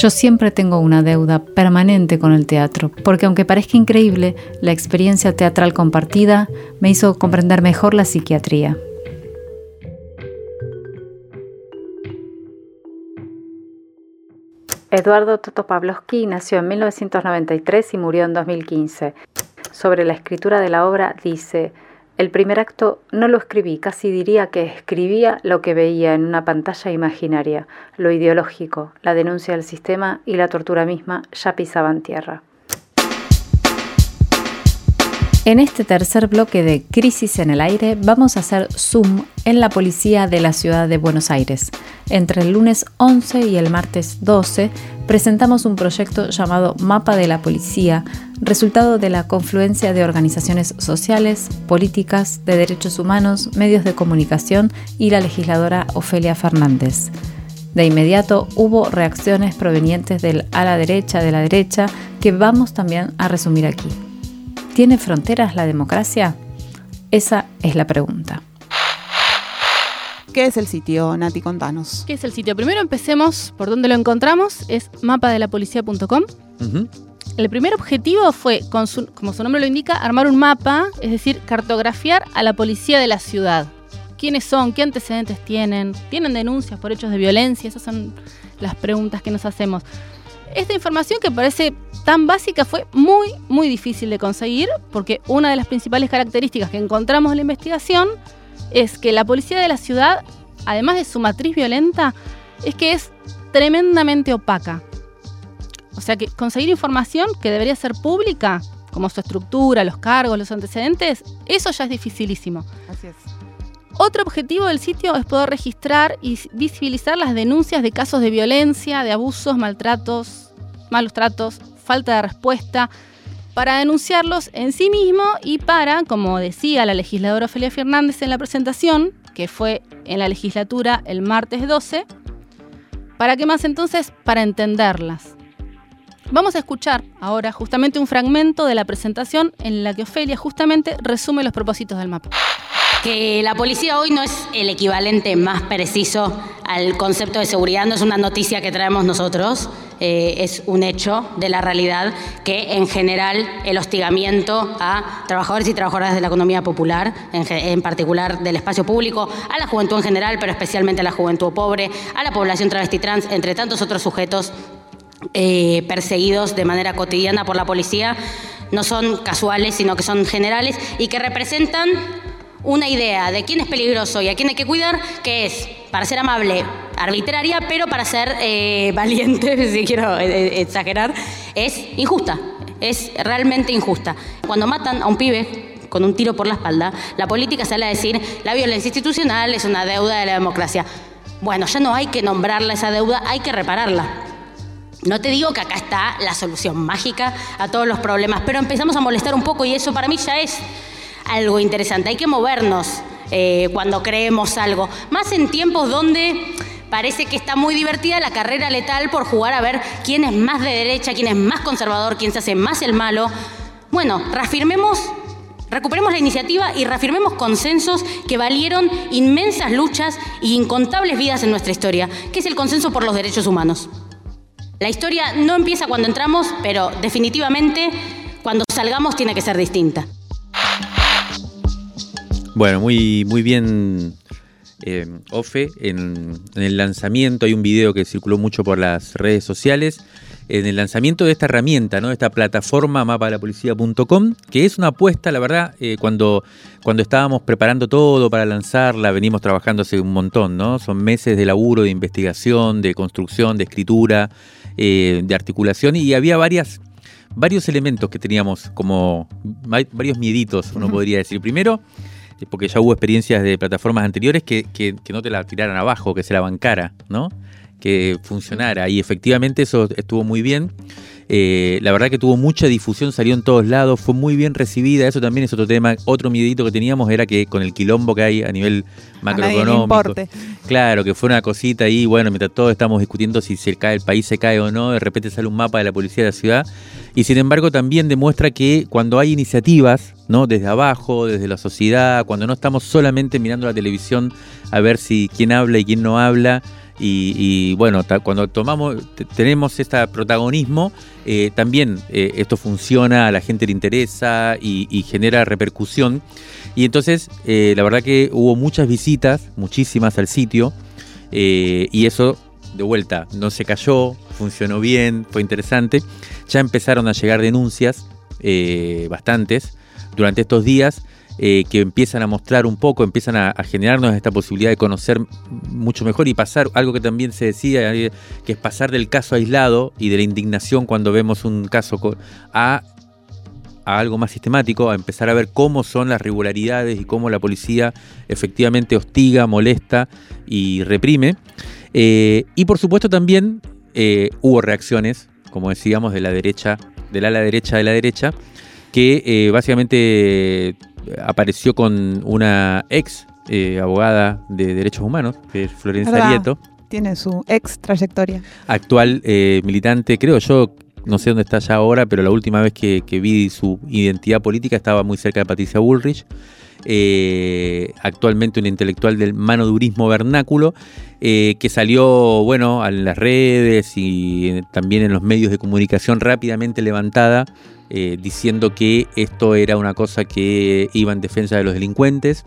Yo siempre tengo una deuda permanente con el teatro, porque aunque parezca increíble, la experiencia teatral compartida me hizo comprender mejor la psiquiatría. Eduardo Toto Pavlovsky nació en 1993 y murió en 2015. Sobre la escritura de la obra dice, el primer acto no lo escribí, casi diría que escribía lo que veía en una pantalla imaginaria, lo ideológico, la denuncia del sistema y la tortura misma ya pisaban tierra. En este tercer bloque de Crisis en el Aire vamos a hacer zoom en la policía de la ciudad de Buenos Aires. Entre el lunes 11 y el martes 12 presentamos un proyecto llamado Mapa de la Policía, resultado de la confluencia de organizaciones sociales, políticas, de derechos humanos, medios de comunicación y la legisladora Ofelia Fernández. De inmediato hubo reacciones provenientes del a la derecha de la derecha que vamos también a resumir aquí. ¿Tiene fronteras la democracia? Esa es la pregunta. ¿Qué es el sitio, Nati? Contanos. ¿Qué es el sitio? Primero empecemos por donde lo encontramos, es mapadelapolicía.com. El primer objetivo fue, como su nombre lo indica, armar un mapa, es decir, cartografiar a la policía de la ciudad. ¿Quiénes son? ¿Qué antecedentes tienen? ¿Tienen denuncias por hechos de violencia? Esas son las preguntas que nos hacemos. Esta información que parece tan básica fue muy, muy difícil de conseguir porque una de las principales características que encontramos en la investigación es que la policía de la ciudad, además de su matriz violenta, es que es tremendamente opaca. O sea que conseguir información que debería ser pública, como su estructura, los cargos, los antecedentes, eso ya es dificilísimo. Así es. Otro objetivo del sitio es poder registrar y visibilizar las denuncias de casos de violencia, de abusos, maltratos, malos tratos, falta de respuesta, para denunciarlos en sí mismo y para, como decía la legisladora Ofelia Fernández en la presentación, que fue en la legislatura el martes 12, ¿para qué más entonces? Para entenderlas. Vamos a escuchar ahora justamente un fragmento de la presentación en la que Ofelia justamente resume los propósitos del mapa que la policía hoy no es el equivalente más preciso al concepto de seguridad, no es una noticia que traemos nosotros, eh, es un hecho de la realidad que en general el hostigamiento a trabajadores y trabajadoras de la economía popular, en, particular del espacio público, a la juventud en general, pero especialmente a la juventud pobre, a la población travesti trans, entre tantos otros sujetos eh, perseguidos de manera cotidiana por la policía, no son casuales, sino que son generales y que representan una idea de quién es peligroso y a quién hay que cuidar, que es, para ser amable, arbitraria, pero para ser eh, valiente, si quiero eh, eh, exagerar, es injusta, es realmente injusta. Cuando matan a un pibe con un tiro por la espalda, la política sale a decir, la violencia institucional es una deuda de la democracia. Bueno, ya no hay que nombrarla esa deuda, hay que repararla. No te digo que acá está la solución mágica a todos los problemas, pero empezamos a molestar un poco y eso para mí ya es algo interesante. Hay que movernos eh, cuando creemos algo. Más en tiempos donde parece que está muy divertida la carrera letal por jugar a ver quién es más de derecha, quién es más conservador, quién se hace más el malo. Bueno, reafirmemos, recuperemos la iniciativa y reafirmemos consensos que valieron inmensas luchas y incontables vidas en nuestra historia, que es el consenso por los derechos humanos. La historia no empieza cuando entramos, pero definitivamente cuando salgamos tiene que ser distinta. Bueno, muy, muy bien, eh, Ofe. En, el lanzamiento hay un video que circuló mucho por las redes sociales. En el lanzamiento de esta herramienta, ¿no? de esta plataforma mapalapolicía.com, que es una apuesta, la verdad, eh, cuando, cuando estábamos preparando todo para lanzarla, venimos trabajando hace un montón, ¿no? Son meses de laburo, de investigación, de construcción, de escritura, eh, de articulación, y había varias varios elementos que teníamos como varios mieditos, uno podría decir. Primero, porque ya hubo experiencias de plataformas anteriores que, que, no te la tiraran abajo, que se la bancara, ¿no? Que funcionara. Y efectivamente eso estuvo muy bien. Eh, la verdad que tuvo mucha difusión, salió en todos lados, fue muy bien recibida. Eso también es otro tema. Otro miedito que teníamos era que con el quilombo que hay a nivel macroeconómico. claro, que fue una cosita ahí, bueno, mientras todos estamos discutiendo si se cae el país, se cae o no, de repente sale un mapa de la policía de la ciudad. Y sin embargo también demuestra que cuando hay iniciativas, ¿no? Desde abajo, desde la sociedad, cuando no estamos solamente mirando la televisión a ver si quién habla y quién no habla, y, bueno, cuando tomamos, tenemos este protagonismo, eh, también eh, esto funciona, a la gente le interesa y, genera repercusión. Y entonces, eh, la verdad que hubo muchas visitas, muchísimas al sitio, y eso de vuelta, no se cayó, funcionó bien, fue interesante. Ya empezaron a llegar denuncias, bastantes, durante estos días. Eh, que empiezan a mostrar un poco, empiezan a, generarnos esta posibilidad de conocer mucho mejor y pasar, algo que también se decía, eh, que es pasar del caso aislado y de la indignación cuando vemos un caso a algo más sistemático, a empezar a ver cómo son las regularidades y cómo la policía efectivamente hostiga, molesta y reprime. Eh, y por supuesto también hubo reacciones, como decíamos, de la derecha, del ala derecha de la derecha, que básicamente apareció con una ex eh, abogada de derechos humanos, que es Florencia. Arieto, Tiene su ex trayectoria. actual eh, militante, creo yo, no sé dónde está ya ahora, pero la última vez que, que vi su identidad política estaba muy cerca de Patricia Bullrich. Eh, actualmente un intelectual del manodurismo vernáculo, eh, que salió, bueno, en las redes y también en los medios de comunicación rápidamente levantada, eh, diciendo que esto era una cosa que iba en defensa de los delincuentes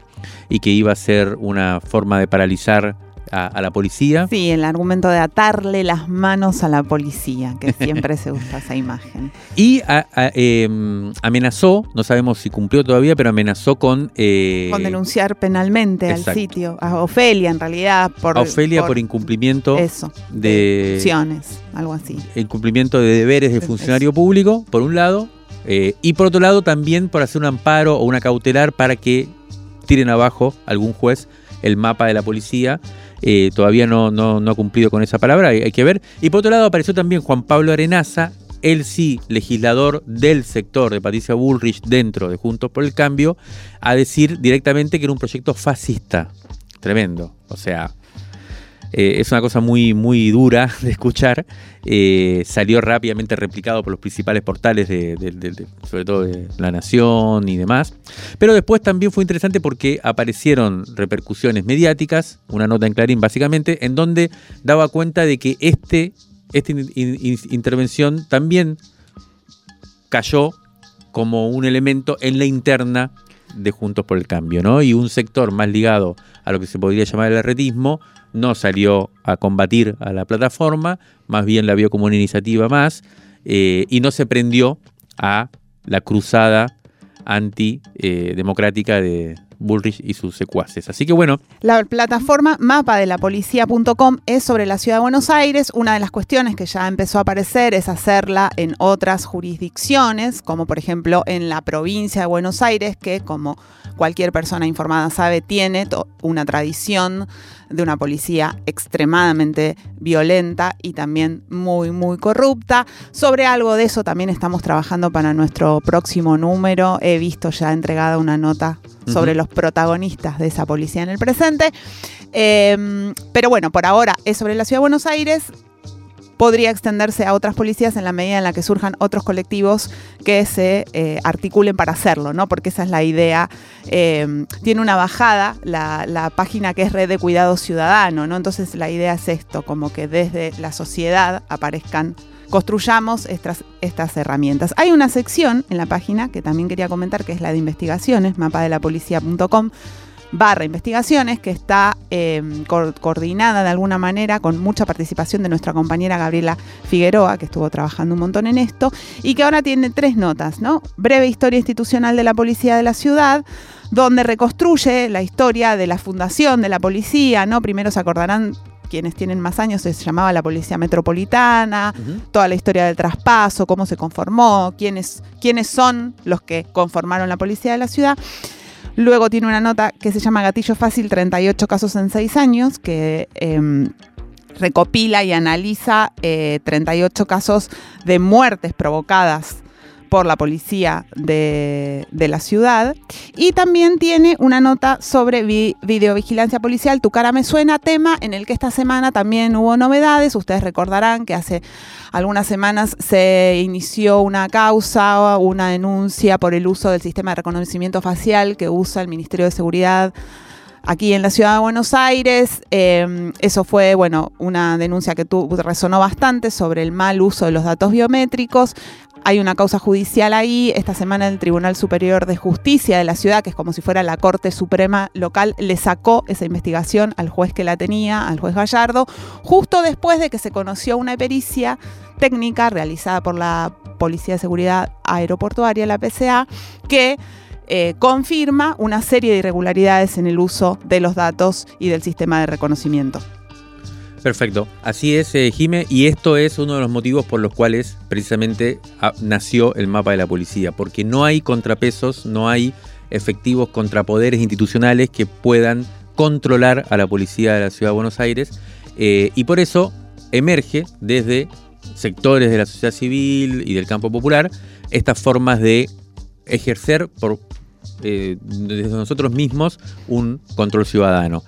y que iba a ser una forma de paralizar a- a la policía. Sí, el argumento de atarle las manos a la policía, que siempre se usa esa imagen. Y a- a- em, amenazó, no sabemos si cumplió todavía, pero amenazó con, eh, Con denunciar penalmente al sitio, a Ofelia en realidad, por, a Ofelia por, incumplimiento eso, de acciones, algo así. incumplimiento de deberes de funcionario público, por un lado, eh, y por otro lado también por hacer un amparo o una cautelar para que tiren abajo algún juez el mapa de la policía. Eh, todavía no, no, ha cumplido con esa palabra, hay que ver. Y por otro lado apareció también Juan Pablo Arenaza, él sí, legislador del sector de Patricia Bullrich dentro de Juntos por el Cambio, a decir directamente que era un proyecto fascista. Tremendo. O sea, eh, es una cosa muy, muy dura de escuchar. Eh, salió rápidamente replicado por los principales portales, de, sobre todo de La Nación y demás. Pero después también fue interesante porque aparecieron repercusiones mediáticas, una nota en Clarín básicamente, en donde daba cuenta de que este, esta in- in- intervención también cayó como un elemento en la interna de Juntos por el Cambio, ¿no? Y un sector más ligado a lo que se podría llamar el arretismo no salió a combatir a la plataforma, más bien la vio como una iniciativa más eh, y no se prendió a la cruzada antidemocrática de Bullrich y sus secuaces. Así que bueno, La plataforma mapa de la policía.com es sobre la ciudad de Buenos Aires. Una de las cuestiones que ya empezó a aparecer es hacerla en otras jurisdicciones, como por ejemplo en la provincia de Buenos Aires, que como cualquier persona informada sabe, tiene una tradición de una policía extremadamente violenta y también muy, muy corrupta. Sobre algo de eso también estamos trabajando para nuestro próximo número. He visto ya entregada una nota sobre los protagonistas de esa policía en el presente. Eh, pero bueno, por ahora es sobre la ciudad de Buenos Aires. Podría extenderse a otras policías en la medida en la que surjan otros colectivos que se eh, articulen para hacerlo, ¿no? Porque esa es la idea. Eh, tiene una bajada la, la página que es Red de Cuidado Ciudadano, ¿no? Entonces la idea es esto, como que desde la sociedad aparezcan construyamos estas, herramientas. Hay una sección en la página que también quería comentar, que es la de investigaciones, mapadelapolicía.com barra investigaciones, que está co- coordinada de alguna manera con mucha participación de nuestra compañera Gabriela Figueroa, que estuvo trabajando un montón en esto, y que ahora tiene tres notas, ¿no? Breve historia institucional de la policía de la ciudad, donde reconstruye la historia de la fundación de la policía, ¿no? Primero se acordarán quienes tienen más años, se llamaba la Policía Metropolitana, toda la historia del traspaso, cómo se conformó, quiénes, quiénes son los que conformaron la Policía de la ciudad. Luego tiene una nota que se llama Gatillo Fácil, 38 casos en 6 años, que em, recopila y analiza eh, 38 casos de muertes provocadas por la policía de, de la ciudad. Y también tiene una nota sobre vi- videovigilancia policial, Tu cara me suena, tema en el que esta semana también hubo novedades. Ustedes recordarán que hace algunas semanas se inició una causa, una denuncia por el uso del sistema de reconocimiento facial que usa el Ministerio de Seguridad aquí en la ciudad de Buenos Aires. Eh, eso fue, bueno, una denuncia que tu, resonó bastante sobre el mal uso de los datos biométricos. Hay una causa judicial ahí. Esta semana el Tribunal Superior de Justicia de la ciudad, que es como si fuera la Corte Suprema local, le sacó esa investigación al juez que la tenía, al juez Gallardo, justo después de que se conoció una pericia técnica realizada por la Policía de Seguridad Aeroportuaria, la PCA, que eh, confirma una serie de irregularidades en el uso de los datos y del sistema de reconocimiento. Perfecto, así es, eh, Jime, y esto es uno de los motivos por los cuales precisamente ah, nació el mapa de la policía, porque no hay contrapesos, no hay efectivos contrapoderes institucionales que puedan controlar a la policía de la Ciudad de Buenos Aires, eh, y por eso emerge desde sectores de la sociedad civil y del campo popular estas formas de ejercer por, eh, desde nosotros mismos un control ciudadano.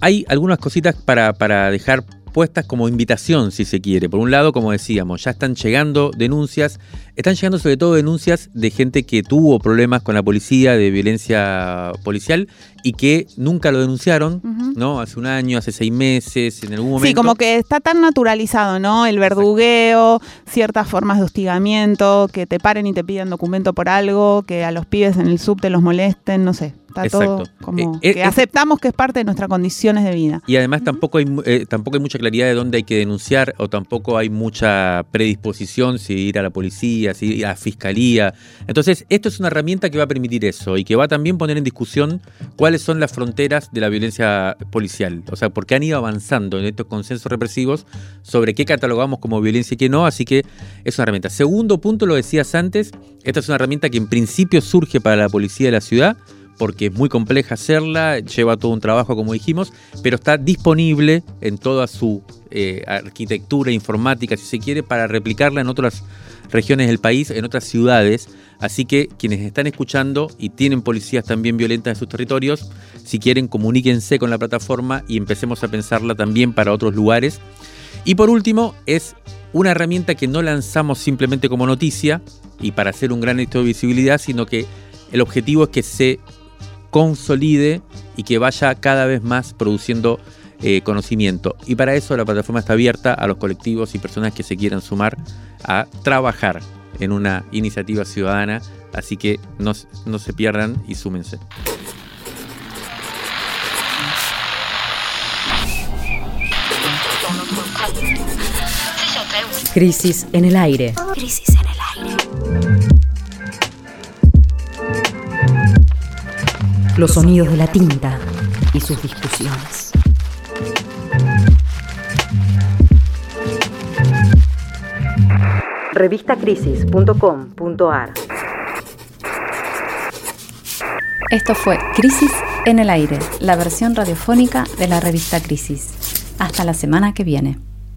Hay algunas cositas para, para dejar puestas como invitación, si se quiere. Por un lado, como decíamos, ya están llegando denuncias, están llegando sobre todo denuncias de gente que tuvo problemas con la policía, de violencia policial, y que nunca lo denunciaron, ¿no? Hace un año, hace seis meses, en algún momento. Sí, como que está tan naturalizado, ¿no? El verdugueo, ciertas formas de hostigamiento, que te paren y te piden documento por algo, que a los pibes en el subte los molesten, no sé. Está todo como eh, que eh, aceptamos que es parte de nuestras condiciones de vida. Y además tampoco hay eh, tampoco hay mucha claridad de dónde hay que denunciar o tampoco hay mucha predisposición si ir a la policía, ir a la fiscalía. Entonces, esto es una herramienta que va a permitir eso y que va a también poner en discusión cuáles son las fronteras de la violencia policial. O sea, porque han ido avanzando en estos consensos represivos sobre qué catalogamos como violencia y qué no. Así que es una herramienta. Segundo punto, lo decías antes, esta es una herramienta que en principio surge para la policía de la ciudad porque es muy compleja hacerla, lleva todo un trabajo como dijimos, pero está disponible en toda su eh, arquitectura informática, si se quiere, para replicarla en otras regiones del país, en otras ciudades. Así que quienes están escuchando y tienen policías también violentas en sus territorios, si quieren comuníquense con la plataforma y empecemos a pensarla también para otros lugares. Y por último, es una herramienta que no lanzamos simplemente como noticia y para hacer un gran éxito de visibilidad, sino que el objetivo es que se consolide y que vaya cada vez más produciendo eh, conocimiento. Y para eso la plataforma está abierta a los colectivos y personas que se quieran sumar a trabajar en una iniciativa ciudadana. Así que no, no se pierdan y súmense. Crisis en el aire. Crisis en el aire. Los sonidos de la tinta y sus discusiones. Revistacrisis.com.ar Esto fue Crisis en el Aire, la versión radiofónica de la revista Crisis. Hasta la semana que viene.